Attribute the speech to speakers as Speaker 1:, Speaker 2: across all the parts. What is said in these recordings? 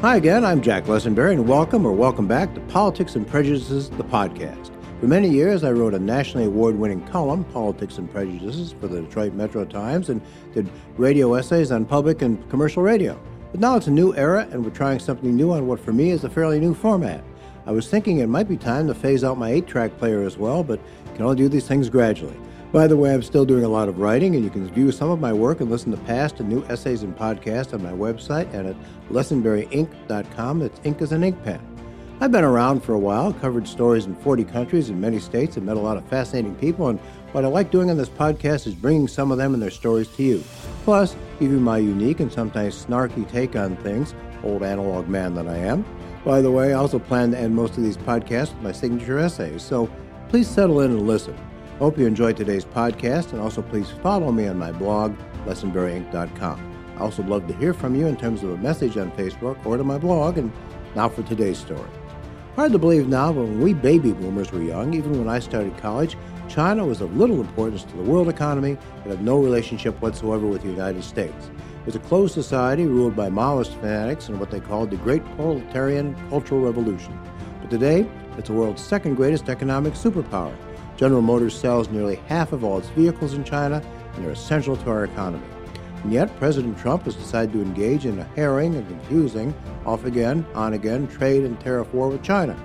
Speaker 1: Hi again, I'm Jack Lessenberry, and welcome or welcome back to Politics and Prejudices, the podcast. For many years, I wrote a nationally award winning column, Politics and Prejudices, for the Detroit Metro Times and did radio essays on public and commercial radio. But now it's a new era, and we're trying something new on what for me is a fairly new format. I was thinking it might be time to phase out my 8 track player as well, but can only do these things gradually. By the way, I'm still doing a lot of writing, and you can view some of my work and listen to past and new essays and podcasts on my website and at lessenberryink.com. That's ink as an ink pen. I've been around for a while, covered stories in 40 countries in many states, and met a lot of fascinating people. And what I like doing on this podcast is bringing some of them and their stories to you. Plus, give my unique and sometimes snarky take on things, old analog man that I am. By the way, I also plan to end most of these podcasts with my signature essays, so please settle in and listen. Hope you enjoyed today's podcast, and also please follow me on my blog, lessenberryink.com. I also love to hear from you in terms of a message on Facebook or to my blog. And now for today's story. Hard to believe now, but when we baby boomers were young, even when I started college, China was of little importance to the world economy and had no relationship whatsoever with the United States. It was a closed society ruled by Maoist fanatics and what they called the Great Proletarian Cultural Revolution. But today, it's the world's second greatest economic superpower General Motors sells nearly half of all its vehicles in China, and they're essential to our economy. And yet, President Trump has decided to engage in a harrowing and confusing, off again, on again, trade and tariff war with China.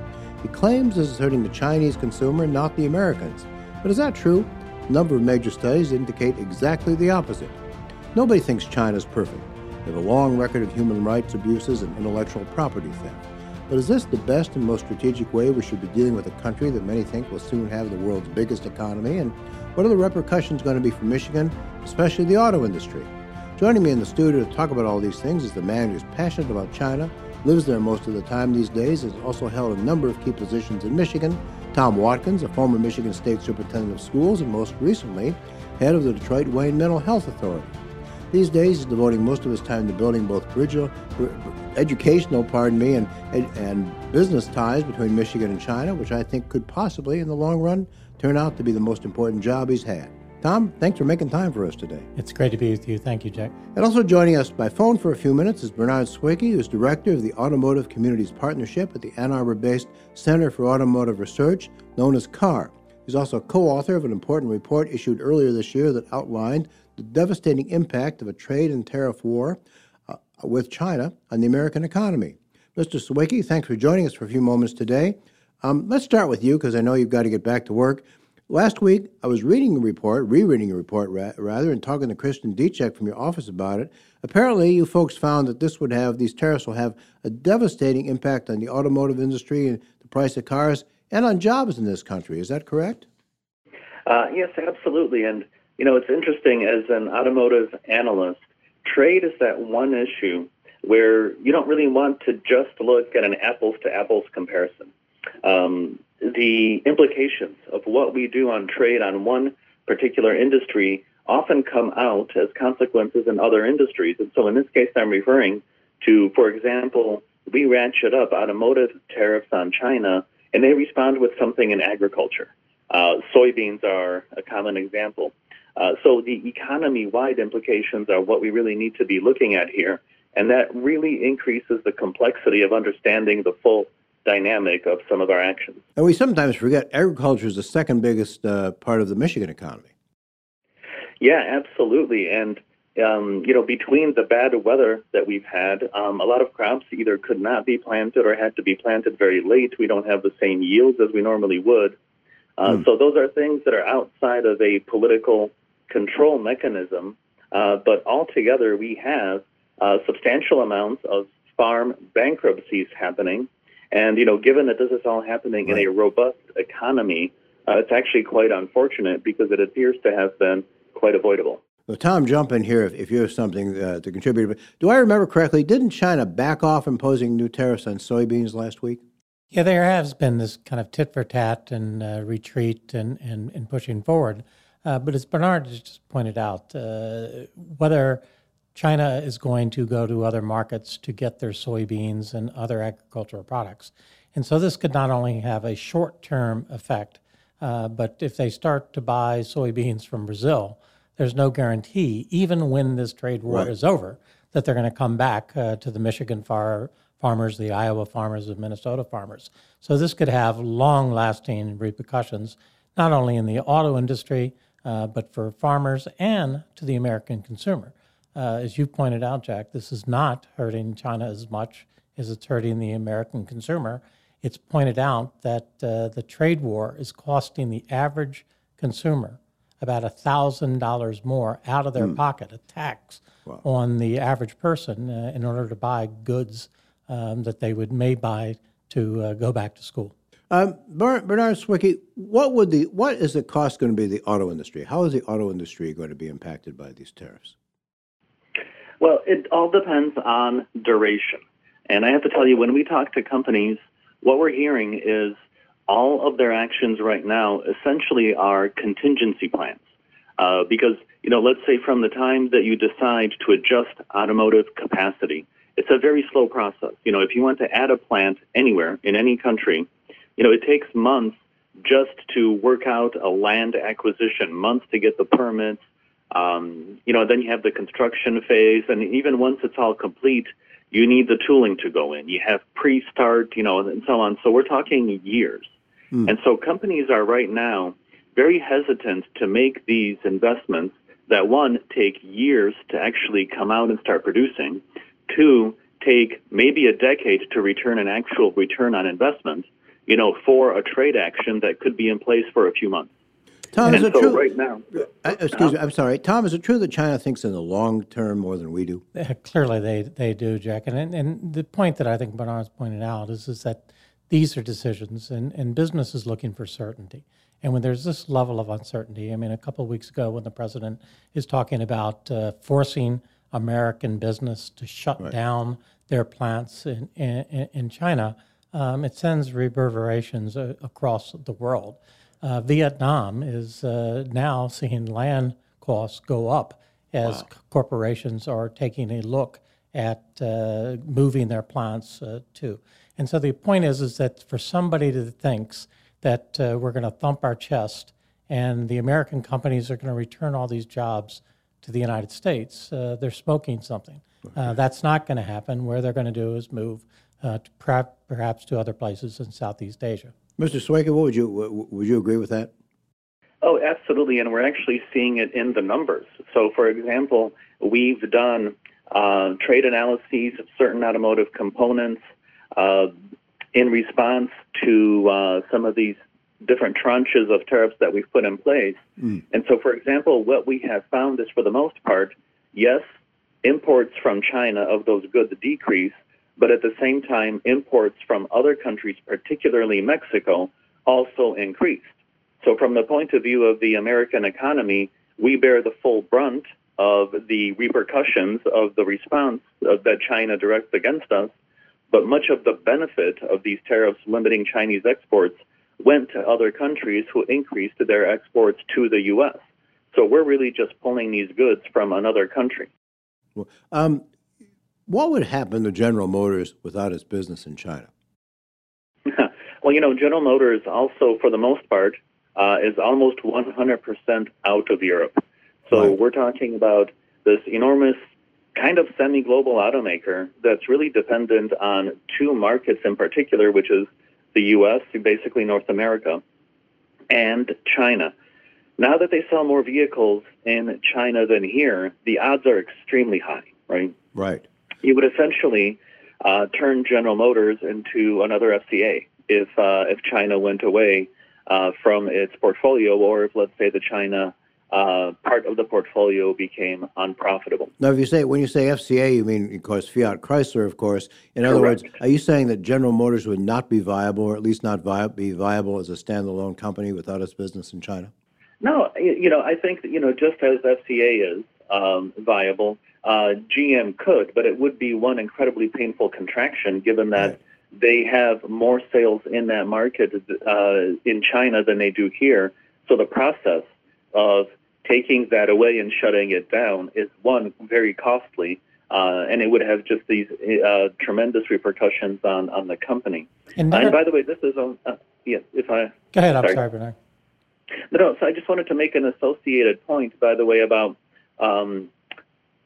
Speaker 1: He claims this is hurting the Chinese consumer, not the Americans. But is that true? A number of major studies indicate exactly the opposite. Nobody thinks China is perfect. They have a long record of human rights abuses and intellectual property theft. But is this the best and most strategic way we should be dealing with a country that many think will soon have the world's biggest economy? And what are the repercussions going to be for Michigan, especially the auto industry? Joining me in the studio to talk about all these things is the man who's passionate about China, lives there most of the time these days, has also held a number of key positions in Michigan. Tom Watkins, a former Michigan State Superintendent of Schools, and most recently, head of the Detroit Wayne Mental Health Authority. These days, he's devoting most of his time to building both bridge, educational, pardon me, and, and business ties between Michigan and China, which I think could possibly, in the long run, turn out to be the most important job he's had. Tom, thanks for making time for us today.
Speaker 2: It's great to be with you. Thank you, Jack.
Speaker 1: And also joining us by phone for a few minutes is Bernard Swiecki, who's director of the Automotive Communities Partnership at the Ann Arbor based Center for Automotive Research, known as CAR. He's also co author of an important report issued earlier this year that outlined the devastating impact of a trade and tariff war uh, with China on the American economy. Mr. Swiecki, thanks for joining us for a few moments today. Um, let's start with you because I know you've got to get back to work. Last week, I was reading a report, rereading a report ra- rather, and talking to Kristin Dziczek from your office about it. Apparently, you folks found that this would have, these tariffs will have a devastating impact on the automotive industry and the price of cars and on jobs in this country. Is that correct?
Speaker 3: Uh, yes, absolutely. And you know, it's interesting as an automotive analyst, trade is that one issue where you don't really want to just look at an apples to apples comparison. Um, the implications of what we do on trade on one particular industry often come out as consequences in other industries. And so in this case, I'm referring to, for example, we ratchet up automotive tariffs on China and they respond with something in agriculture. Uh, soybeans are a common example. Uh, so the economy-wide implications are what we really need to be looking at here, and that really increases the complexity of understanding the full dynamic of some of our actions.
Speaker 1: And we sometimes forget agriculture is the second biggest uh, part of the Michigan economy.
Speaker 3: Yeah, absolutely. And um, you know, between the bad weather that we've had, um, a lot of crops either could not be planted or had to be planted very late. We don't have the same yields as we normally would. Uh, mm. So those are things that are outside of a political control mechanism. Uh, but altogether, we have uh, substantial amounts of farm bankruptcies happening. And, you know, given that this is all happening right. in a robust economy, uh, it's actually quite unfortunate because it appears to have been quite avoidable.
Speaker 1: Well, Tom, jump in here if, if you have something uh, to contribute. But do I remember correctly? Didn't China back off imposing new tariffs on soybeans last week?
Speaker 2: Yeah, there has been this kind of tit for tat and uh, retreat and, and, and pushing forward. Uh, but as Bernard just pointed out, uh, whether China is going to go to other markets to get their soybeans and other agricultural products. And so this could not only have a short term effect, uh, but if they start to buy soybeans from Brazil, there's no guarantee, even when this trade war right. is over, that they're going to come back uh, to the Michigan far, farmers, the Iowa farmers, the Minnesota farmers. So this could have long lasting repercussions, not only in the auto industry, uh, but for farmers and to the American consumer. Uh, as you pointed out, Jack, this is not hurting China as much as it's hurting the American consumer. It's pointed out that uh, the trade war is costing the average consumer about $1,000 more out of their mm. pocket, a tax wow. on the average person uh, in order to buy goods um, that they would may buy to uh, go back to school.
Speaker 1: Um, Bernard Swiecki, what would the what is the cost going to be the auto industry? How is the auto industry going to be impacted by these tariffs?
Speaker 3: Well, it all depends on duration. And I have to tell you, when we talk to companies, what we're hearing is all of their actions right now essentially are contingency plans. Uh, because, you know, let's say from the time that you decide to adjust automotive capacity, it's a very slow process. You know, if you want to add a plant anywhere in any country, you know, it takes months just to work out a land acquisition, months to get the permits. Um, you know, then you have the construction phase, and even once it's all complete, you need the tooling to go in. You have pre-start, you know, and so on. So we're talking years. Mm. And so companies are right now very hesitant to make these investments that one take years to actually come out and start producing, two take maybe a decade to return an actual return on investment, you know, for a trade action that could be in place for a few months.
Speaker 1: Tom,
Speaker 3: and
Speaker 1: is it so true?
Speaker 3: Right now,
Speaker 1: uh, excuse me. I'm sorry, Tom. Is it true that China thinks in the long term more than we do?
Speaker 2: Uh, clearly, they they do, Jack. And and the point that I think Bernard's pointed out is is that these are decisions, and and business is looking for certainty. And when there's this level of uncertainty, I mean, a couple of weeks ago, when the president is talking about uh, forcing American business to shut right. down their plants in in, in China, um, it sends reverberations uh, across the world. Uh, Vietnam is uh, now seeing land costs go up as wow. corporations are taking a look at uh, moving their plants uh, too. And so the point is, is that for somebody that thinks that uh, we're going to thump our chest and the American companies are going to return all these jobs to the United States, uh, they're smoking something. that's not going to happen. Where they're going to do is move to perhaps to other places in Southeast Asia.
Speaker 1: Mr. Swiecki, what would you would you agree with that?
Speaker 3: Oh, absolutely, and we're actually seeing it in the numbers. So, for example, we've done uh, trade analyses of certain automotive components uh, in response to uh, some of these different tranches of tariffs that we've put in place. Mm. And so, for example, what we have found is for the most part, yes, imports from China of those goods decrease, but at the same time, imports from other countries, particularly Mexico, also increased. So, from the point of view of the American economy, we bear the full brunt of the repercussions of the response that China directs against us. But much of the benefit of these tariffs limiting Chinese exports went to other countries who increased their exports to the U.S. So we're really just pulling these goods from another country.
Speaker 1: Well, um, what would happen to General Motors without its business in China?
Speaker 3: well, you know, General Motors also, for the most part, uh, is almost 100% out of Europe. So right. we're talking about this enormous kind of semi-global automaker that's really dependent on two markets in particular, which is the U.S., basically North America, and China. Now that they sell more vehicles in China than here, the odds are extremely high, right?
Speaker 1: Right
Speaker 3: you would essentially uh, turn General Motors into another FCA if uh, if China went away uh, from its portfolio, or if let's say the China uh, part of the portfolio became unprofitable.
Speaker 1: Now, if you say when you say FCA, you mean of course Fiat Chrysler, of course. In Correct. other words, are you saying that General Motors would not be viable, or at least not vi- be viable as a standalone company without its business in China?
Speaker 3: No, you know, I think that you know just as FCA is um, viable uh, GM could, but it would be one incredibly painful contraction given that right. they have more sales in that market uh, in China than they do here. So the process of taking that away and shutting it down is one very costly, uh, and it would have just these uh, tremendous repercussions on, on the company. And, and by the way, this is on. Uh, yeah, if I
Speaker 2: go ahead, I'm sorry, sorry Bernard.
Speaker 3: No, so I just wanted to make an associated point, by the way, about um,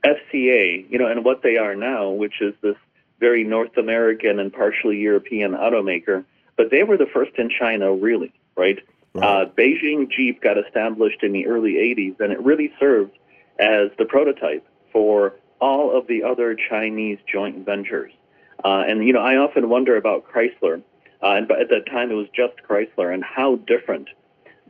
Speaker 3: FCA, you know, and what they are now, which is this very North American and partially European automaker, but they were the first in China, really, right? right. Uh, Beijing Jeep got established in the early 80s, and it really served as the prototype for all of the other Chinese joint ventures. Uh, and, you know, I often wonder about Chrysler, uh, and at that time it was just Chrysler, and how different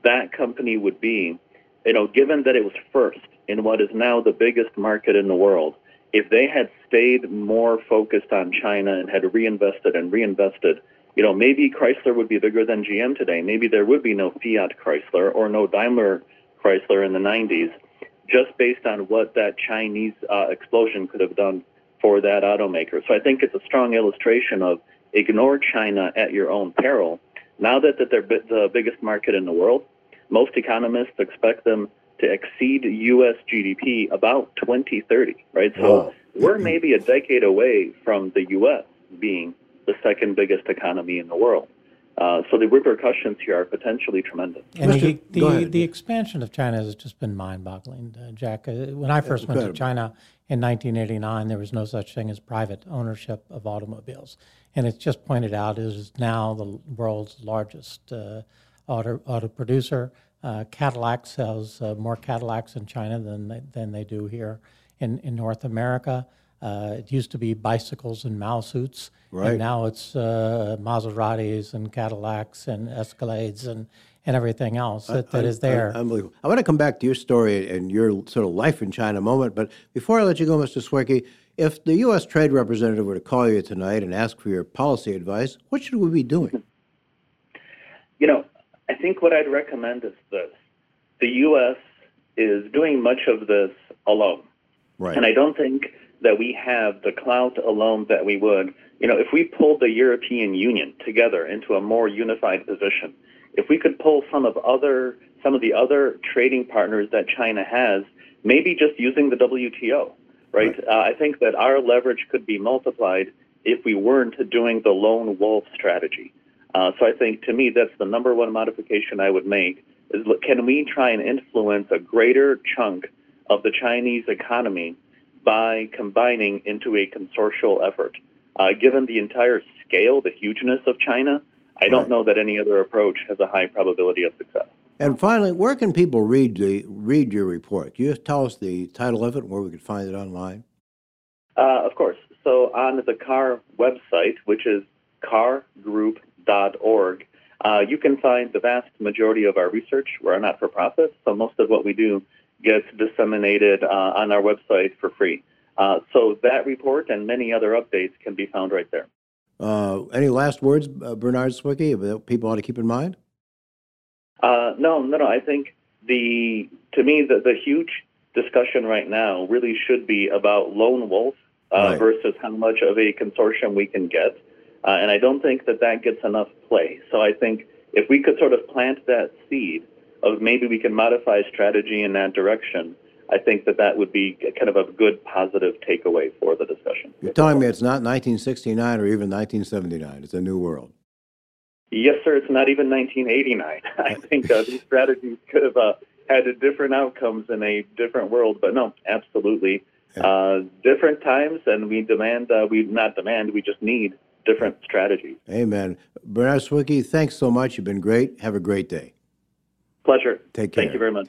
Speaker 3: that company would be, you know, given that it was first in what is now the biggest market in the world. If they had stayed more focused on China and had reinvested and reinvested, you know, maybe Chrysler would be bigger than GM today. Maybe there would be no Fiat Chrysler or no Daimler Chrysler in the 90s, just based on what that Chinese uh, explosion could have done for that automaker. So I think it's a strong illustration of ignore China at your own peril. Now that, that they're the biggest market in the world, most economists expect them to exceed U.S. GDP about 2030, right? So we're maybe a decade away from the U.S. being the second biggest economy in the world. Uh, so the repercussions here are potentially tremendous.
Speaker 2: And the, the, the, expansion of China has just been mind-boggling, uh, Jack. Uh, when I first went to China in 1989, there was no such thing as private ownership of automobiles, and it's just pointed out it is now the world's largest uh, auto auto producer. Uh, Cadillac sells uh, more Cadillacs in China than they, than they do here in, in North America. Uh, it used to be bicycles and Mao suits, right. and now it's uh, Maseratis and Cadillacs and Escalades and, and everything else that, that is there.
Speaker 1: unbelievable. I want to come back to your story and your sort of life in China moment, but before I let you go, Mr. Swerke, if the U.S. trade representative were to call you tonight and ask for your policy advice, what should we be doing?
Speaker 3: You know, I think what I'd recommend is this. The U.S. is doing much of this alone. Right. And I don't think that we have the clout alone that we would. You know, if we pulled the European Union together into a more unified position, if we could pull some of other some of the other trading partners that China has, maybe just using the WTO, right? right. Uh, I think that our leverage could be multiplied if we weren't doing the lone wolf strategy. Uh, so I think to me that's the number one modification I would make is look, can we try and influence a greater chunk of the Chinese economy by combining into a consortial effort? Uh, given the entire scale, the hugeness of China, I don't know that any other approach has a high probability of success.
Speaker 1: And finally, where can people read the read your report? Can you just tell us the title of it, and where we can find it online?
Speaker 3: Uh, of course. So on the CAR website, which is cargroup org. Uh, you can find the vast majority of our research. We're not for profit, so most of what we do gets disseminated uh, on our website for free. Uh, so that report and many other updates can be found right there.
Speaker 1: Uh, any last words, uh, Bernard Swerke, that people ought to keep in mind?
Speaker 3: Uh, no, no, no. I think the to me the, the huge discussion right now really should be about lone wolf right. versus how much of a consortium we can get. Uh, and I don't think that that gets enough play. So I think if we could sort of plant that seed of maybe we can modify strategy in that direction, I think that that would be kind of a good positive takeaway for the discussion.
Speaker 1: You're telling me it's not 1969 or even 1979. It's a new world.
Speaker 3: Yes, sir. It's not even 1989. I think uh, these strategies could have uh, had different outcomes in a different world. But no, absolutely. Uh, different times, and we demand, uh, we not demand, we just need different strategies.
Speaker 1: Amen. Bernard Swerke, thanks so much. You've been great. Have a great day.
Speaker 3: Pleasure.
Speaker 1: Take care.
Speaker 3: Thank you very much.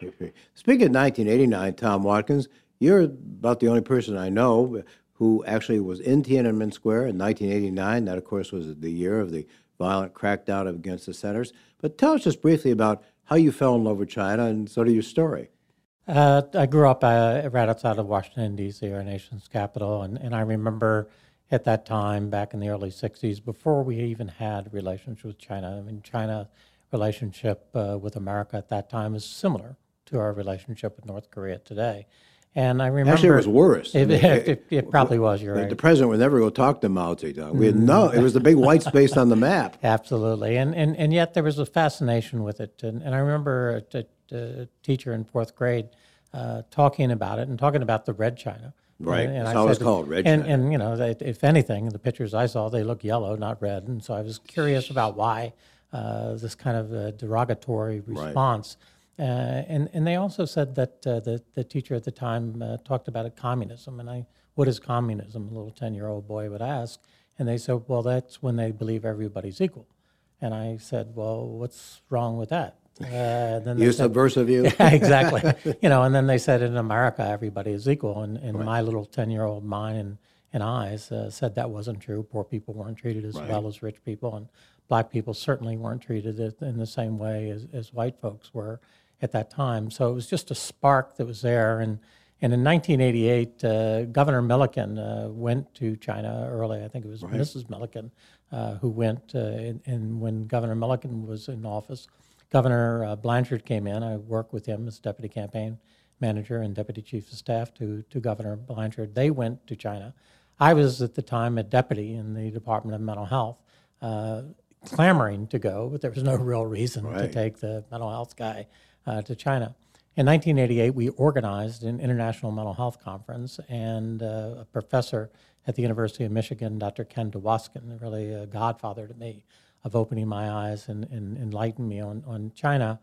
Speaker 1: Speaking of 1989, Tom Watkins, you're about the only person I know who actually was in Tiananmen Square in 1989. That, of course, was the year of the violent crackdown against the centers. But tell us just briefly about how you fell in love with China and sort of your story.
Speaker 2: Uh, I grew up uh, right outside of Washington, D.C., our nation's capital, and, and I remember at that time, back in the early 60s, before we even had relations with China. I mean, China relationship uh, with America at that time is similar to our relationship with North Korea today. And I remember
Speaker 1: actually it was worse.
Speaker 2: It, it, it, it probably was. You're
Speaker 1: the,
Speaker 2: right.
Speaker 1: The president would never go talk to Mao Zedong. We had no. It was the big white space on the map.
Speaker 2: Absolutely, and and and yet there was a fascination with it. And, and I remember a, a, a teacher in fourth grade uh, talking about it and talking about the Red China
Speaker 1: Right. And, That's how it's called, red
Speaker 2: and, and, you know, they, if anything, the pictures I saw, they look yellow, not red. And so I was curious about why uh, this kind of uh, derogatory response. Uh, and, and they also said that uh, the, the teacher at the time uh, talked about it, communism. And I, what is communism? A little 10 year old boy would ask. And they said, well, that's when they believe everybody's equal. And I said, well, what's wrong with that?
Speaker 1: Uh, then you subversive view.
Speaker 2: Yeah, exactly. you know, and then they said in America everybody is equal, and, and right. my little ten-year-old mind and, and eyes uh, said that wasn't true. Poor people weren't treated as right. well as rich people, and black people certainly weren't treated in the same way as, as white folks were at that time. So it was just a spark that was there. And, and in 1988, uh, Governor Milliken uh, went to China early. I think it was right. Mrs. Milliken uh, who went. Uh, and, and, when Governor Milliken was in office, Governor uh, Blanchard came in. I worked with him as deputy campaign manager and deputy chief of staff to, to Governor Blanchard. They went to China. I was at the time a deputy in the Department of Mental Health. Uh, clamoring to go, but there was no real reason right. to take the mental health guy uh, to China. In 1988, we organized an international mental health conference, and uh, a professor at the University of Michigan, Dr. Ken DeWoskin, really a godfather to me of opening my eyes and, and enlightening me on, on China,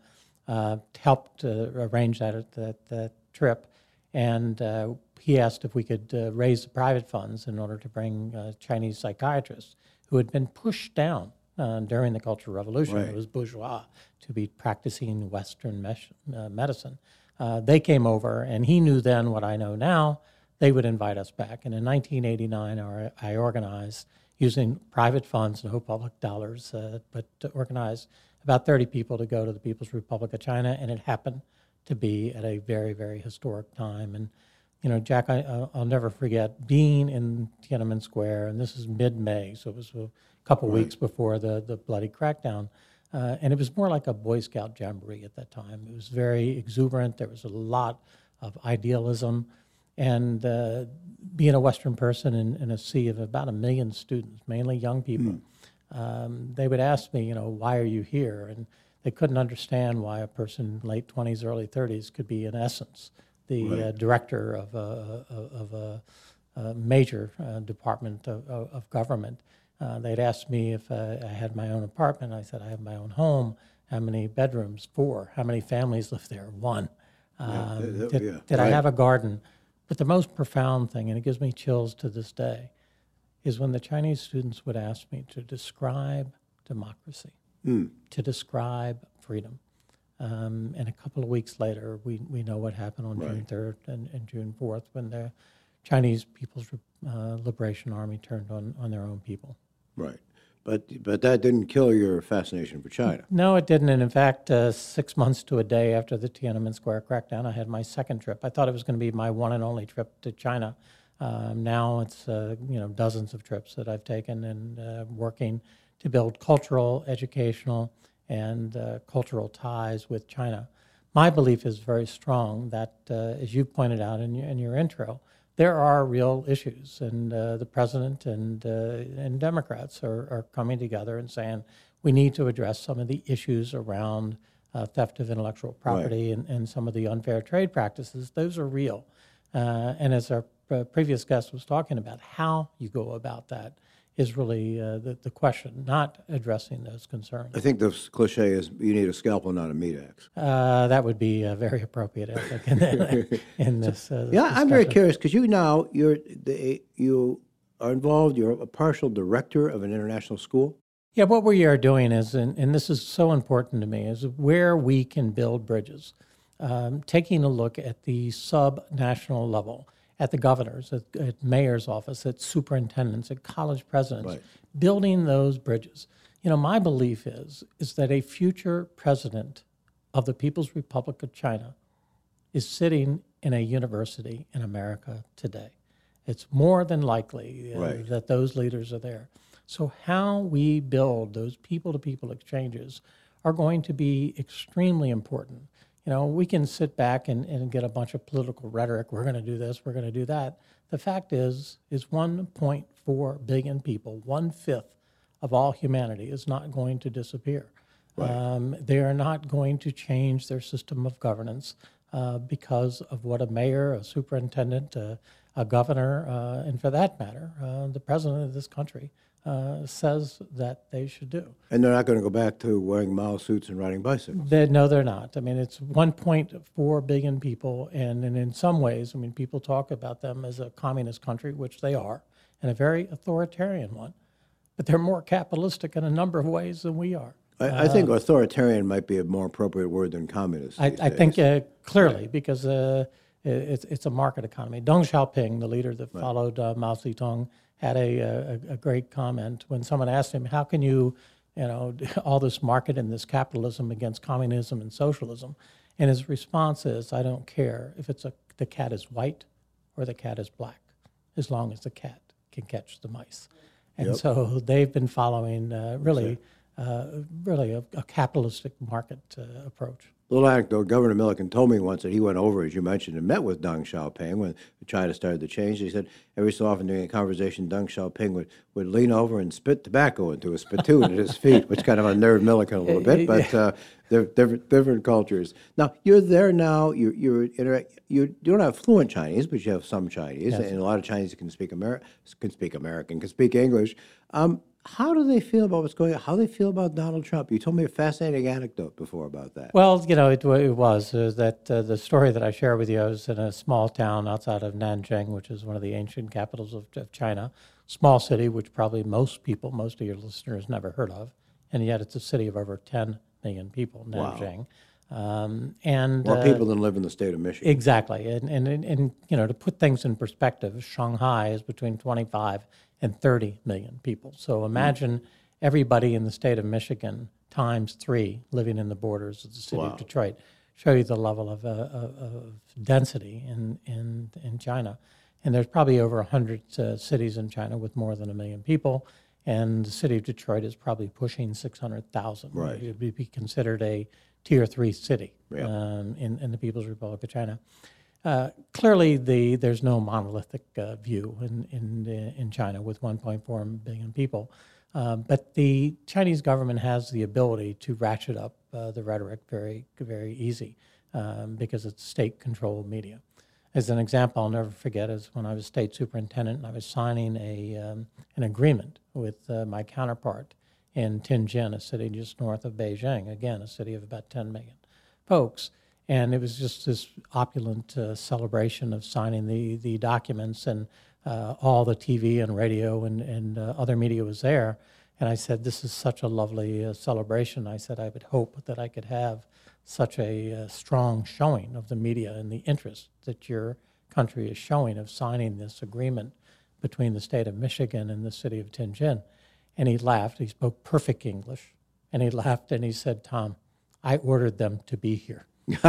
Speaker 2: uh, helped uh, arrange that, that, that, trip. And uh, he asked if we could uh, raise the private funds in order to bring Chinese psychiatrists who had been pushed down uh, during the Cultural Revolution. Right. It was bourgeois to be practicing Western uh, medicine. Uh, they came over, and he knew then what I know now. They would invite us back. And in 1989, I organized, using private funds, no public dollars, uh, but to organize about 30 people to go to the People's Republic of China, and it happened to be at a very, very historic time. And you know, Jack, I, will never forget being in Tiananmen Square, and this is mid-May, so it was a couple right. weeks before the, the bloody crackdown. Uh, and it was more like a Boy Scout jamboree at that time. It was very exuberant. There was a lot of idealism. And uh, being a Western person in, in, a sea of about a million students, mainly young people, mm. um, they would ask me, you know, why are you here? And they couldn't understand why a person late 20s, early 30s could be, in essence, the right. uh, director of a, of a, a major uh, department of, of government. Uh, they'd asked me if uh, I had my own apartment. I said, I have my own home. How many bedrooms? Four. How many families live there? One. Um, yeah, that, did, yeah. did right. I have a garden? But the most profound thing, and it gives me chills to this day, is when the Chinese students would ask me to describe democracy, mm. to describe freedom. Um, and a couple of weeks later, we, we know what happened on right. June 3rd and, and, June 4th when the Chinese People's uh, Liberation Army turned on, on their own people.
Speaker 1: Right. But, but that didn't kill your fascination for China.
Speaker 2: No, it didn't. And in fact, uh, six months to a day after the Tiananmen Square crackdown, I had my second trip. I thought it was going to be my one and only trip to China. Um, now it's uh, you know dozens of trips that I've taken and uh, working to build cultural, educational, and uh, cultural ties with China. My belief is very strong that, uh, as you pointed out in in your intro, there are real issues, and uh, the president and uh, and Democrats are, are coming together and saying we need to address some of the issues around uh, theft of intellectual property right. and, and some of the unfair trade practices. Those are real, uh, and as our uh, previous guest was talking about, how you go about that is really uh, the, the question, not addressing those concerns.
Speaker 1: I think the cliche is you need a scalpel, not a meat axe.
Speaker 2: Uh, that would be very appropriate, I think, in, in this. Uh,
Speaker 1: yeah, discussion. I'm very curious because you now you're the, you are involved. You're a partial director of an international school.
Speaker 2: Yeah, what we are doing is, and, and this is so important to me, is where we can build bridges. Um, taking a look at the sub-national level at the governor's, at, at mayor's office, at superintendents, at college presidents, right. building those bridges. You know, my belief is is that a future president of the People's Republic of China is sitting in a university in America today. It's more than likely uh, right. that those leaders are there. So, how we build those people to people exchanges are going to be extremely important. You know, we can sit back and, and get a bunch of political rhetoric. We're going to do this. We're going to do that. The fact is, is 1.4 billion people, one fifth of all humanity, is not going to disappear. Right. Um, they are not going to change their system of governance uh, because of what a mayor, a superintendent, uh, a governor, uh, and for that matter, uh, the president of this country uh, says that they should do.
Speaker 1: And they're not going to go back to wearing Mao suits and riding bicycles.
Speaker 2: They, no, they're not. I mean, it's 1.4 billion people, and, and in some ways, I mean, people talk about them as a communist country, which they are, and a very authoritarian one. But they're more capitalistic in a number of ways than we are.
Speaker 1: I, I think authoritarian might be a more appropriate word than communist.
Speaker 2: I, I think uh, clearly because uh, i- it's it's a market economy. Deng Xiaoping, the leader that followed uh, Mao Zedong, had a, a a great comment when someone asked him, "How can you, you know, all this market and this capitalism against communism and socialism?" And his response is, "I don't care if it's a the cat is white or the cat is black, as long as the cat can catch the mice." And so they've been following uh, really, uh, really a, a capitalistic market uh, approach.
Speaker 1: Little anecdote, Governor Milliken told me once that he went over, as you mentioned, and met with Deng Xiaoping when China started to change. He said every so often during a conversation, Deng Xiaoping would, would lean over and spit tobacco into a spittoon at his feet, which kind of unnerved Milliken a little bit, but uh, they're different, different cultures. Now, you're there now, you're, you're interact, you, you don't have fluent Chinese, but you have some Chinese, and a lot of Chinese can speak, Ameri- can speak American, can speak English. Um, how do they feel about what's going on? How do they feel about Donald Trump? You told me a fascinating anecdote before about that.
Speaker 2: Well, you know, it, it was uh, that uh, the story that I share with you. I was in a small town outside of Nanjing, which is one of the ancient capitals of, of China. Small city, which probably most people, most of your listeners, never heard of, and yet it's a city of over 10 million people. Nanjing, um, and
Speaker 1: More
Speaker 2: uh,
Speaker 1: people than live in the state of Michigan.
Speaker 2: Exactly, and, and and and you know to put things in perspective, Shanghai is between 25 and 30 million people. So imagine everybody in the state of Michigan times three living in the borders of the city of Detroit. Show you the level of, uh, of, of density in, in in China, and there's probably over 100 uh, cities in China with more than a million people. And the city of Detroit is probably pushing 600,000.
Speaker 1: Right.
Speaker 2: It would be considered a tier three city um, in, in the People's Republic of China. Uh, clearly, the, there's no monolithic uh, view in, in, in China with 1.4 billion people. Um, but the Chinese government has the ability to ratchet up uh, the rhetoric very, very easy um, because it's state controlled media. As an example, I'll never forget is when I was state superintendent and I was signing a, um, an agreement with uh, my counterpart in Tianjin, a city just north of Beijing, again, a city of about 10 million folks. And it was just this opulent uh, celebration of signing the, the documents, and uh, all the TV and radio and, and uh, other media was there. And I said, This is such a lovely uh, celebration. I said, I would hope that I could have such a uh, strong showing of the media and the interest that your country is showing of signing this agreement between the state of Michigan and the city of Tianjin. And he laughed. He spoke perfect English. And he laughed and he said, Tom, I ordered them to be here.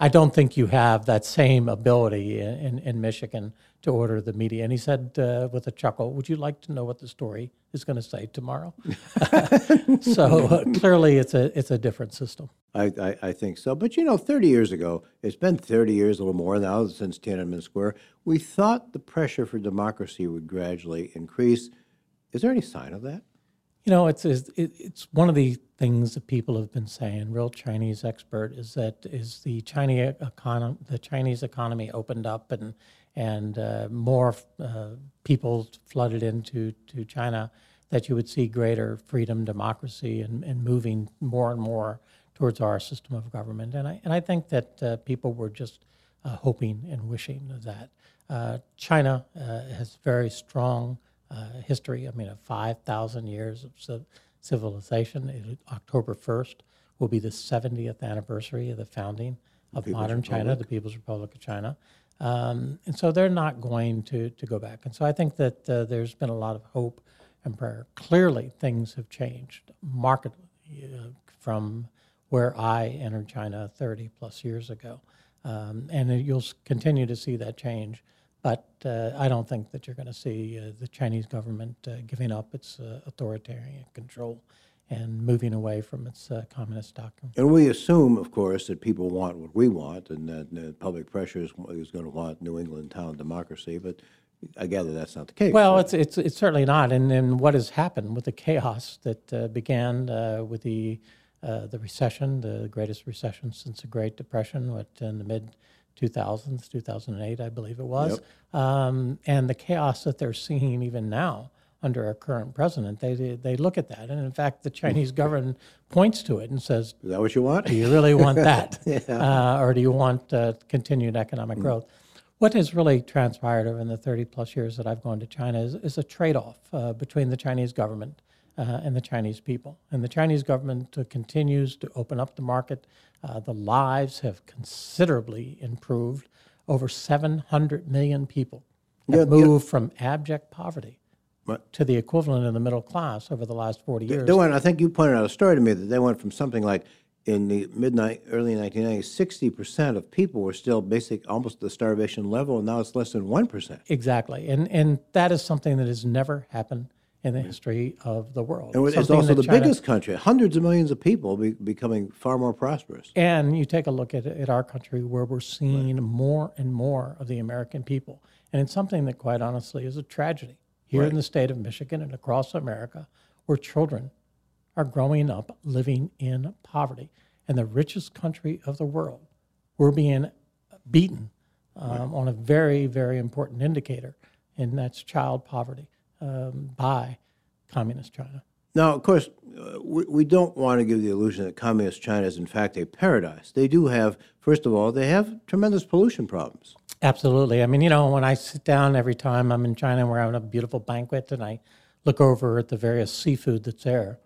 Speaker 2: I don't think you have that same ability in, in, Michigan to order the media. And he said uh, with a chuckle, Would you like to know what the story is going to say tomorrow? so uh, clearly, it's a, it's a different system.
Speaker 1: I, I, I think so. But you know, 30 years ago, it's been 30 years, a little more now since Tiananmen Square, we thought the pressure for democracy would gradually increase. Is there any sign of that?
Speaker 2: You know, it's, it's one of the things that people have been saying. Real Chinese expert is that is the Chinese economy the Chinese economy opened up and and uh, more uh, people flooded into to China, that you would see greater freedom, democracy, and, and moving more and more towards our system of government. And I and I think that uh, people were just uh, hoping and wishing that. Uh, China uh, has very strong history. I mean, of 5,000 years of civilization. It, October 1st will be the 70th anniversary of the founding of modern China, the People's Republic of China. Um, and so they're not going to, to go back. And so I think that uh, there's been a lot of hope and prayer. Clearly, things have changed markedly uh, from where I entered China 30 plus years ago. Um, and you'll continue to see that change. But uh, I don't think that you're going to see uh, the Chinese government uh, giving up its uh, authoritarian control and moving away from its uh, communist doctrine.
Speaker 1: And we assume, of course, that people want what we want and that public pressure is, is going to want New England town democracy. But I gather that's not the case.
Speaker 2: Well, it's, it's, it's certainly not. And, and what has happened with the chaos that uh, began uh, with the, uh, the recession, the greatest recession since the Great Depression, what, in the mid 2000s, 2008, I believe it was, um, and the chaos that they're seeing even now under our current president. They they look at that, and in fact, the Chinese government points to it and says,
Speaker 1: Is that what you want?
Speaker 2: "Do you really want that, uh, or do you want uh, continued economic growth?" What has really transpired over in the 30 plus years that I've gone to China is, is a trade off uh, between the Chinese government uh, and the Chinese people. And the Chinese government uh, continues to open up the market. Uh, the lives have considerably improved. Over 700 million people have
Speaker 1: Yeah, yeah.
Speaker 2: moved from abject poverty
Speaker 1: Right.
Speaker 2: to the equivalent of the middle class over the last 40 years.
Speaker 1: Went, I think you pointed out a story to me that they went from something like in the midnight, early 1990s, 60% of people were still basic, almost the starvation level, and now it's less than 1%.
Speaker 2: Exactly, and and that is something that has never happened in the history of the world.
Speaker 1: And it's also the
Speaker 2: China-
Speaker 1: biggest country, hundreds of millions of people be, becoming far more prosperous.
Speaker 2: And you take a look at, at our country where we're seeing more and more of the American people, and it's something that, quite honestly, is a tragedy. Here in the state of Michigan and across America, where children are growing up living in poverty. In the richest country of the world, we're being beaten um, on a very, very important indicator, and that's child poverty um, by communist China.
Speaker 1: Now, of course, uh, we, we don't want to give the illusion that communist China is, in fact, a paradise. They do have, first of all, they have tremendous pollution problems.
Speaker 2: Absolutely. I mean, you know, when I sit down every time I'm in China, and we're having a beautiful banquet, and I look over at the various seafood that's there,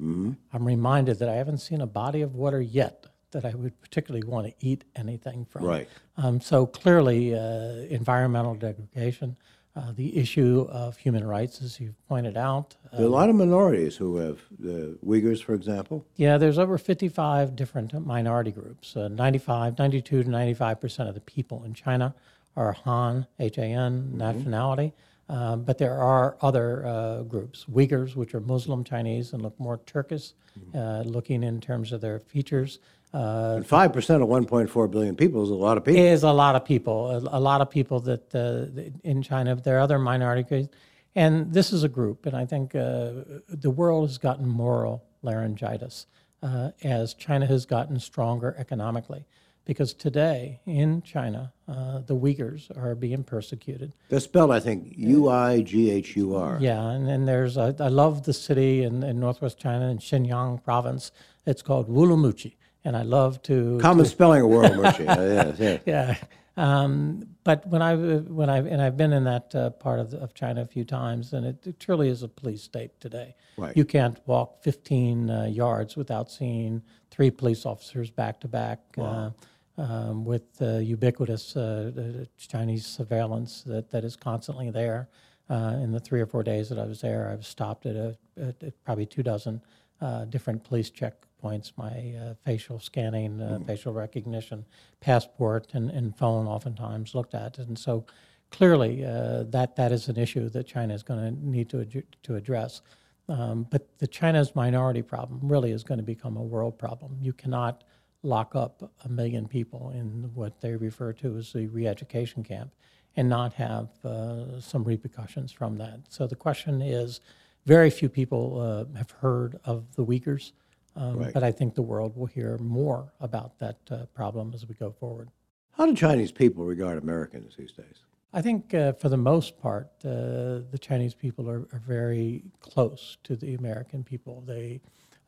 Speaker 1: Mm-hmm.
Speaker 2: I'm reminded that I haven't seen a body of water yet that I would particularly want to eat anything from.
Speaker 1: Right.
Speaker 2: Um, so clearly, uh, environmental degradation, uh, the issue of human rights, as you've pointed out. Uh,
Speaker 1: There are a lot of minorities who have, the Uyghurs, for example.
Speaker 2: yeah, there's over 55 different minority groups. Uh, 95, 92 to 95 percent of the people in China are Han, H-A-N, nationality. Um, but there are other uh, groups, Uyghurs, which are Muslim Chinese and look more Turkish, uh, looking in terms of their features. Uh,
Speaker 1: 5% of 1.4 billion people is a lot of people.
Speaker 2: is a lot of people, a, a lot of people that uh, in China. There are other minority groups, and this is a group. And I think uh, the world has gotten moral laryngitis uh, as China has gotten stronger economically. Because today in China, uh, the Uyghurs are being persecuted.
Speaker 1: They're spelled, I think, U I G H U R.
Speaker 2: Yeah, and then there's I I love the city in, in northwest China in Xinjiang province. It's called Wulumuqi, and I love to
Speaker 1: Common spelling of world mercy. Yes, yes.
Speaker 2: yeah. Um, but when I when I and I've been in that uh, part of, of China a few times, and it, it truly is a police state today.
Speaker 1: Right.
Speaker 2: You can't walk 15 uh, yards without seeing three police officers back to back. uh, Um, with uh, ubiquitous uh, uh, Chinese surveillance that, that is constantly there. Uh, in the three or four days that I was there, I've stopped at, a, at, probably two dozen uh, different police checkpoints. My uh, facial scanning, uh, facial recognition, passport, and, and phone oftentimes looked at. And so clearly, uh, that, that is an issue that China is going to need to, ad- to address. Um, but the China's minority problem really is going to become a world problem. You cannot lock up a million people in what they refer to as the re-education camp and not have uh, some repercussions from that. So the question is, very few people uh, have heard of the Uyghurs, um,
Speaker 1: Right.
Speaker 2: but I think the world will hear more about that uh, problem as we go forward.
Speaker 1: How do Chinese people regard Americans these days?
Speaker 2: I think uh, for the most part, uh, the Chinese people are, are very close to the American people. They,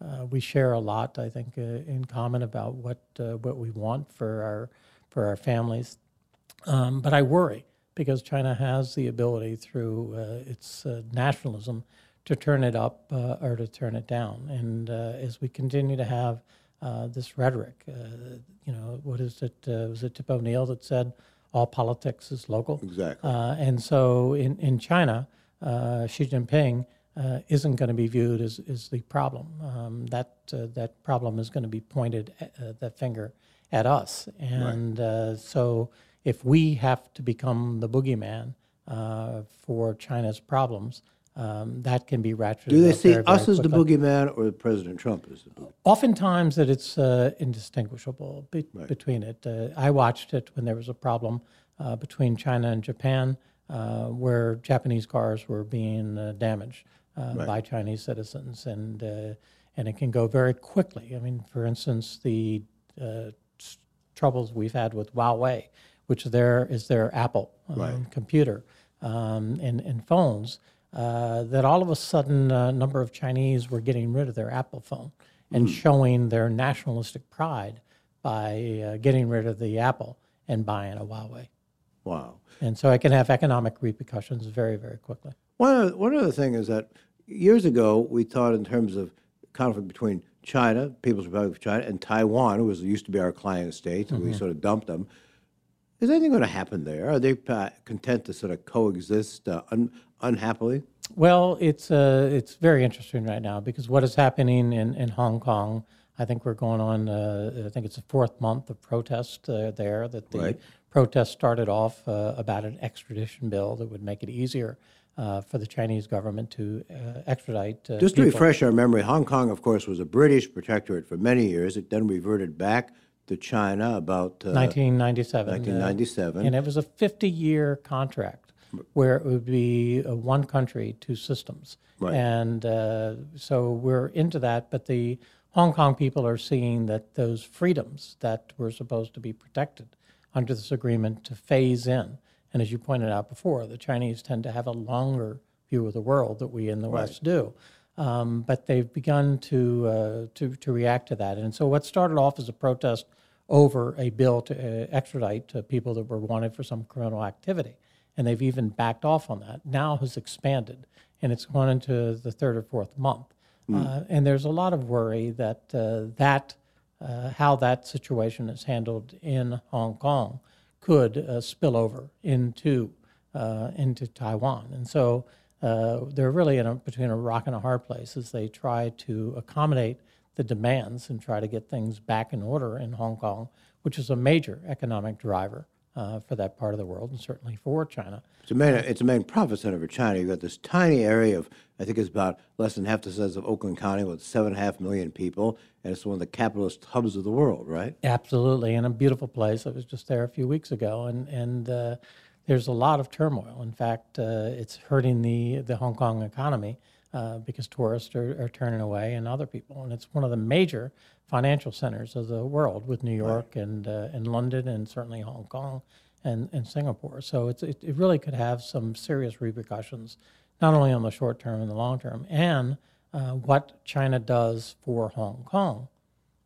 Speaker 2: uh, we share a lot, I think, uh, in common about what uh, what we want for our for our families. Um, but I worry because China has the ability through uh, its uh, nationalism to turn it up uh, or to turn it down. And uh, as we continue to have uh, this rhetoric, uh, you know, what is it? Uh, was it Tip O'Neill that said all politics is local?
Speaker 1: Exactly.
Speaker 2: Uh, and so in, in China, uh, Xi Jinping uh, isn't going to be viewed as, as the problem. Um, that, uh, that problem is going to be pointed, at, uh, that finger at us. And uh, so if we have to become the boogeyman uh, for China's problems, um, that can be ratcheted
Speaker 1: Do they see
Speaker 2: very, very
Speaker 1: us as the boogeyman or President Trump as the boogeyman?
Speaker 2: Oftentimes, that it's uh, indistinguishable be- between it. Uh, I watched it when there was a problem uh, between China and Japan, uh, where Japanese cars were being uh, damaged uh, by Chinese citizens, and uh, and it can go very quickly. I mean, for instance, the uh, troubles we've had with Huawei, which there is their Apple um,
Speaker 1: Right.
Speaker 2: computer um, and, and phones, uh, that all of a sudden a number of Chinese were getting rid of their Apple phone and showing their nationalistic pride by uh, getting rid of the Apple and buying a Huawei.
Speaker 1: Wow.
Speaker 2: And so it can have economic repercussions very, very quickly.
Speaker 1: One other, one other thing is that years ago we thought in terms of conflict between China, People's Republic of China, and Taiwan, who was used to be our client state, and we sort of dumped them. Is anything going to happen there? Are they uh, content to sort of coexist uh, un, unhappily?
Speaker 2: Well, it's uh, it's very interesting right now because what is happening in, in Hong Kong, I think we're going on. Uh, I think it's the fourth month of protest uh, there. That the
Speaker 1: Right.
Speaker 2: protest started off uh, about an extradition bill that would make it easier uh, for the Chinese government to uh, extradite. Uh,
Speaker 1: Just to
Speaker 2: people.
Speaker 1: refresh our memory, Hong Kong, of course, was a British protectorate for many years. It then reverted back to China about uh,
Speaker 2: 1997. uh,
Speaker 1: 1997.
Speaker 2: and it was a 50-year contract where it would be uh, one country, two systems.
Speaker 1: Right.
Speaker 2: And uh, so we're into that, but the Hong Kong people are seeing that those freedoms that were supposed to be protected under this agreement to phase in. And as you pointed out before, the Chinese tend to have a longer view of the world that we in the West do. Um, but they've begun to, uh, to, to react to that. And so what started off as a protest over a bill to uh, extradite uh, people that were wanted for some criminal activity, and they've even backed off on that, now has expanded, and it's gone into the third or fourth month. Uh, and there's a lot of worry that uh, that uh, how that situation is handled in Hong Kong could uh, spill over into uh, into Taiwan, and so uh, they're really in a, between a rock and a hard place as they try to accommodate the demands and try to get things back in order in Hong Kong, which is a major economic driver uh, for that part of the world and certainly for China.
Speaker 1: It's a main, it's a main profit center for China. You've got this tiny area of, I think it's about less than half the size of Oakland County with seven and a half million people, and it's one of the capitalist hubs of the world, right?
Speaker 2: Absolutely, and a beautiful place. I was just there a few weeks ago, and and uh, there's a lot of turmoil. In fact, uh, it's hurting the the Hong Kong economy uh, because tourists are, are turning away and other people, and it's one of the major financial centers of the world with New York and uh, and London and certainly Hong Kong and, and Singapore. So it's, it, it really could have some serious repercussions, not only on the short term and the long term, and uh, what China does for Hong Kong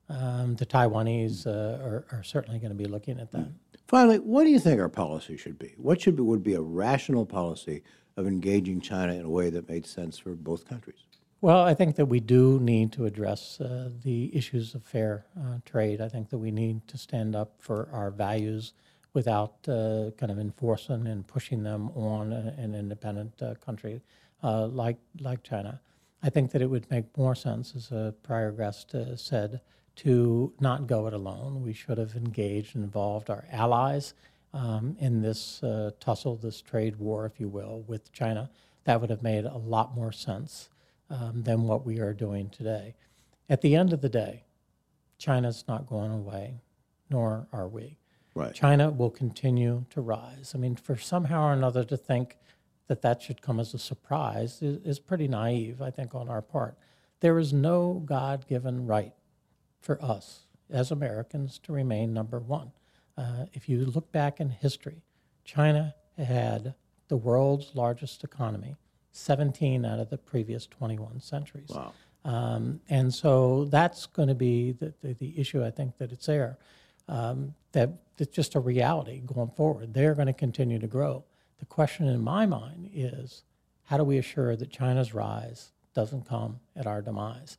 Speaker 2: um, the Taiwanese uh, are, are certainly going to be looking at that.
Speaker 1: Finally, what do you think our policy should be? What should be, would be a rational policy of engaging China in a way that made sense for both countries?
Speaker 2: Well, I think that we do need to address uh, the issues of fair uh, trade. I think that we need to stand up for our values without uh, kind of enforcing and pushing them on a- an independent uh, country uh, like like China. I think that it would make more sense, as a prior guest uh, said, to not go it alone. We should have engaged and involved our allies um, in this uh, tussle, this trade war, if you will, with China. That would have made a lot more sense um, than what we are doing today. At the end of the day, China's not going away, nor are we.
Speaker 1: Right.
Speaker 2: China will continue to rise. I mean, for somehow or another to think that that should come as a surprise is, is pretty naive, I think, on our part. There is no God given right for us as Americans to remain number one. Uh, if you look back in history, China had the world's largest economy 17 out of the previous 21 centuries.
Speaker 1: Wow.
Speaker 2: Um, and so that's going to be the, the, the issue, I think, that it's there. Um, that it's just a reality going forward. They're going to continue to grow. The question in my mind is how do we assure that China's rise doesn't come at our demise?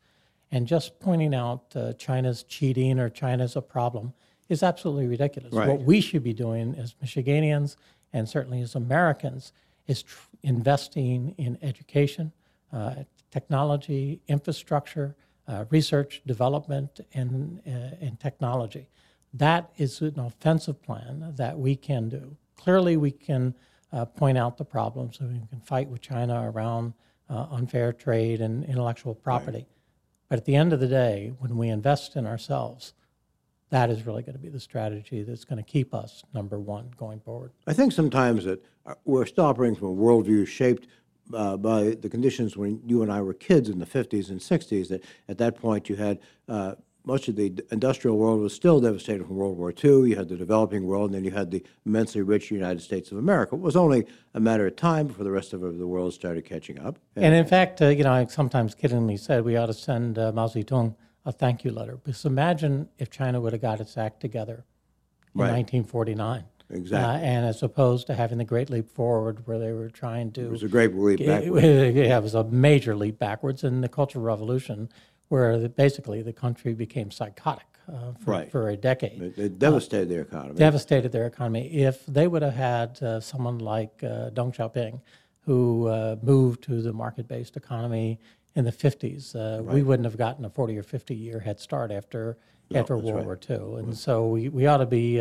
Speaker 2: And just pointing out uh, China's cheating or China's a problem is absolutely ridiculous.
Speaker 1: Right.
Speaker 2: What we should be doing as Michiganians and certainly as Americans is tr- investing in education, uh, technology, infrastructure, uh, research, development, and, uh, and technology. That is an offensive plan that we can do. Clearly, we can uh, point out the problems and we can fight with China around uh, unfair trade and intellectual property. But at the end of the day, when we invest in ourselves, that is really going to be the strategy that's going to keep us number one going forward.
Speaker 1: I think sometimes that uh, we're still operating from a worldview shaped uh, by the conditions when you and I were kids in the 50s and 60s. That at that point you had uh, much of the industrial world was still devastated from World War II. You had the developing world, and then you had the immensely rich United States of America. It was only a matter of time before the rest of the world started catching up.
Speaker 2: And, and in fact, uh, you know, I sometimes kiddingly said we ought to send uh, Mao Zedong a thank you letter. Because imagine if China would have got its act together in right. 1949.
Speaker 1: Exactly.
Speaker 2: Uh, and as opposed to having the Great Leap Forward, where they were trying to.
Speaker 1: It was a great leap backwards.
Speaker 2: yeah, it was a major leap backwards. in the Cultural Revolution where the, basically the country became psychotic uh, for,
Speaker 1: right.
Speaker 2: for a decade.
Speaker 1: It, it devastated uh, their economy.
Speaker 2: Devastated their economy. If they would have had uh, someone like uh, Deng Xiaoping, who uh, moved to the market-based economy in the 50s, uh, right. we wouldn't have gotten a 40 or 50 year head start after no, after World right. War II. And so we, we ought to be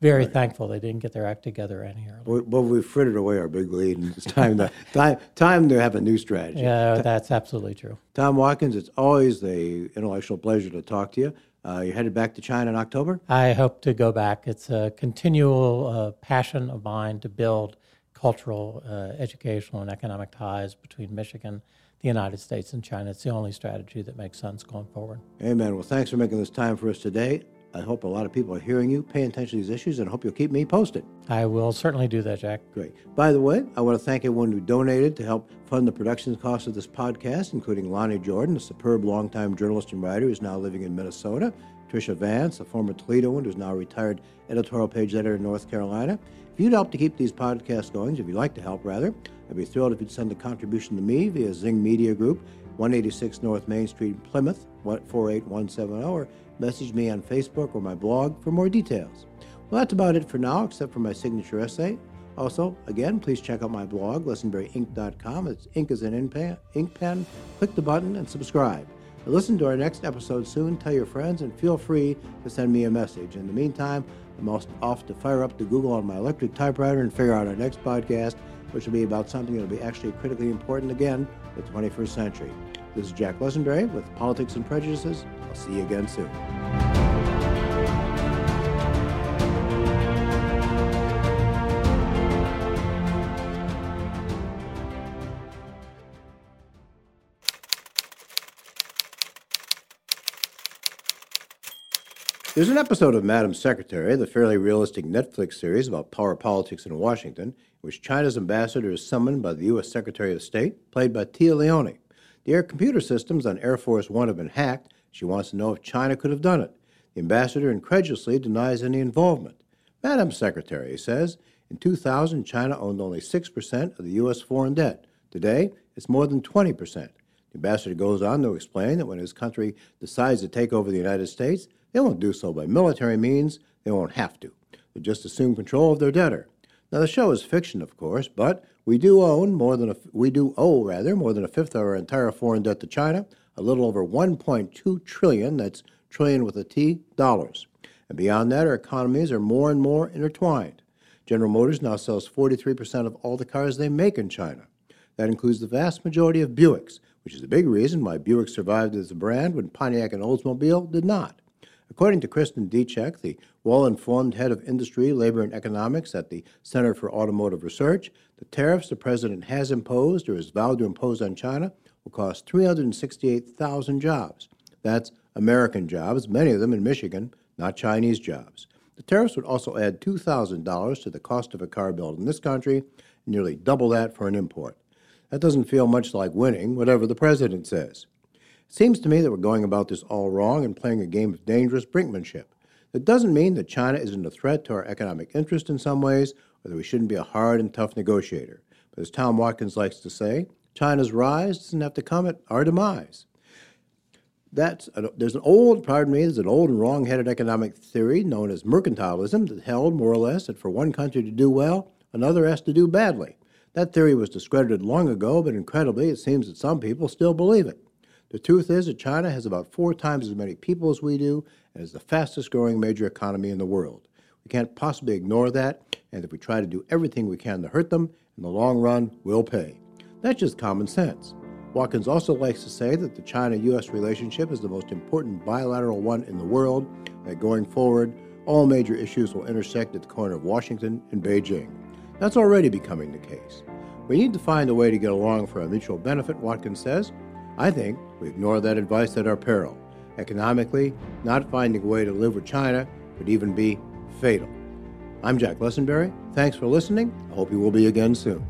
Speaker 2: very right. thankful they didn't get their act together any earlier.
Speaker 1: Well, we frittered away our big lead, and it's time to time, time to have a new strategy.
Speaker 2: Yeah, that's absolutely true.
Speaker 1: Tom Watkins, it's always a intellectual pleasure to talk to you. Uh, you headed back to China in October.
Speaker 2: I hope to go back. It's a continual uh, passion of mine to build cultural, uh, educational, and economic ties between Michigan, the United States, and China. It's the only strategy that makes sense going forward.
Speaker 1: Amen. Well, thanks for making this time for us today. I hope a lot of people are hearing you, paying attention to these issues, and I hope you'll keep me posted.
Speaker 2: I will certainly do that, Jack.
Speaker 1: Great. By the way, I want to thank everyone who donated to help fund the production costs of this podcast, including Lonnie Jordan, a superb longtime journalist and writer who's now living in Minnesota, Tricia Vance, a former Toledoan who's now retired editorial page editor in North Carolina. If you'd help to keep these podcasts going, if you'd like to help, rather, I'd be thrilled if you'd send a contribution to me via Zing Media Group, 186 North Main Street, Plymouth, 48170, or message me on Facebook or my blog for more details. Well, that's about it for now, except for my signature essay. Also, again, please check out my blog, lessenberryink.com. It's ink as an ink pen. Ink pen. Click the button and subscribe. Listen to our next episode soon. Tell your friends and feel free to send me a message. In the meantime, I'm off to fire up the Google on my electric typewriter and figure out our next podcast, which will be about something that will be actually critically important again, the 21st century. This is Jack Lessenberry with Politics and Prejudices. I'll see you again soon. There's an episode of Madam Secretary, the fairly realistic Netflix series about power politics in Washington, in which China's ambassador is summoned by the U.S. Secretary of State, played by Téa Leoni. The air computer systems on Air Force One have been hacked, she wants to know if China could have done it. The ambassador incredulously denies any involvement. Madam Secretary says in 2000, China owned only 6% of the U.S. foreign debt. Today, it's more than 20%. The ambassador goes on to explain that when his country decides to take over the United States, they won't do so by military means, they won't have to. They'll just assume control of their debtor. Now the show is fiction, of course, but we do own more than a, we do owe rather more than a fifth of our entire foreign debt to China, a little over 1.2 trillion, that's trillion with a T, dollars. And beyond that, our economies are more and more intertwined. General Motors now sells 43% of all the cars they make in China. That includes the vast majority of Buicks, which is a big reason why Buick survived as a brand when Pontiac and Oldsmobile did not. According to Kristin Dziczek, the well informed head of industry, labor, and economics at the Center for Automotive Research, the tariffs the president has imposed or has vowed to impose on China will cost 368,000 jobs. That's American jobs, many of them in Michigan, not Chinese jobs. The tariffs would also add $2,000 to the cost of a car built in this country, nearly double that for an import. That doesn't feel much like winning, whatever the president says. Seems to me that we're going about this all wrong and playing a game of dangerous brinkmanship. That doesn't mean that China isn't a threat to our economic interest in some ways, or that we shouldn't be a hard and tough negotiator. But as Tom Watkins likes to say, China's rise doesn't have to come at our demise. That's a, there's an old, pardon me, there's an old and wrong-headed economic theory known as mercantilism that held more or less that for one country to do well, another has to do badly. That theory was discredited long ago, but incredibly, it seems that some people still believe it. The truth is that China has about four times as many people as we do and is the fastest growing major economy in the world. We can't possibly ignore that, and if we try to do everything we can to hurt them, in the long run, we'll pay. That's just common sense. Watkins also likes to say that the China U.S. relationship is the most important bilateral one in the world, that going forward, all major issues will intersect at the corner of Washington and Beijing. That's already becoming the case. We need to find a way to get along for our mutual benefit, Watkins says. I think we ignore that advice at our peril. economically, not finding a way to live with China could even be fatal. I'm Jack Lessenberry. Thanks for listening. I hope you will be again soon.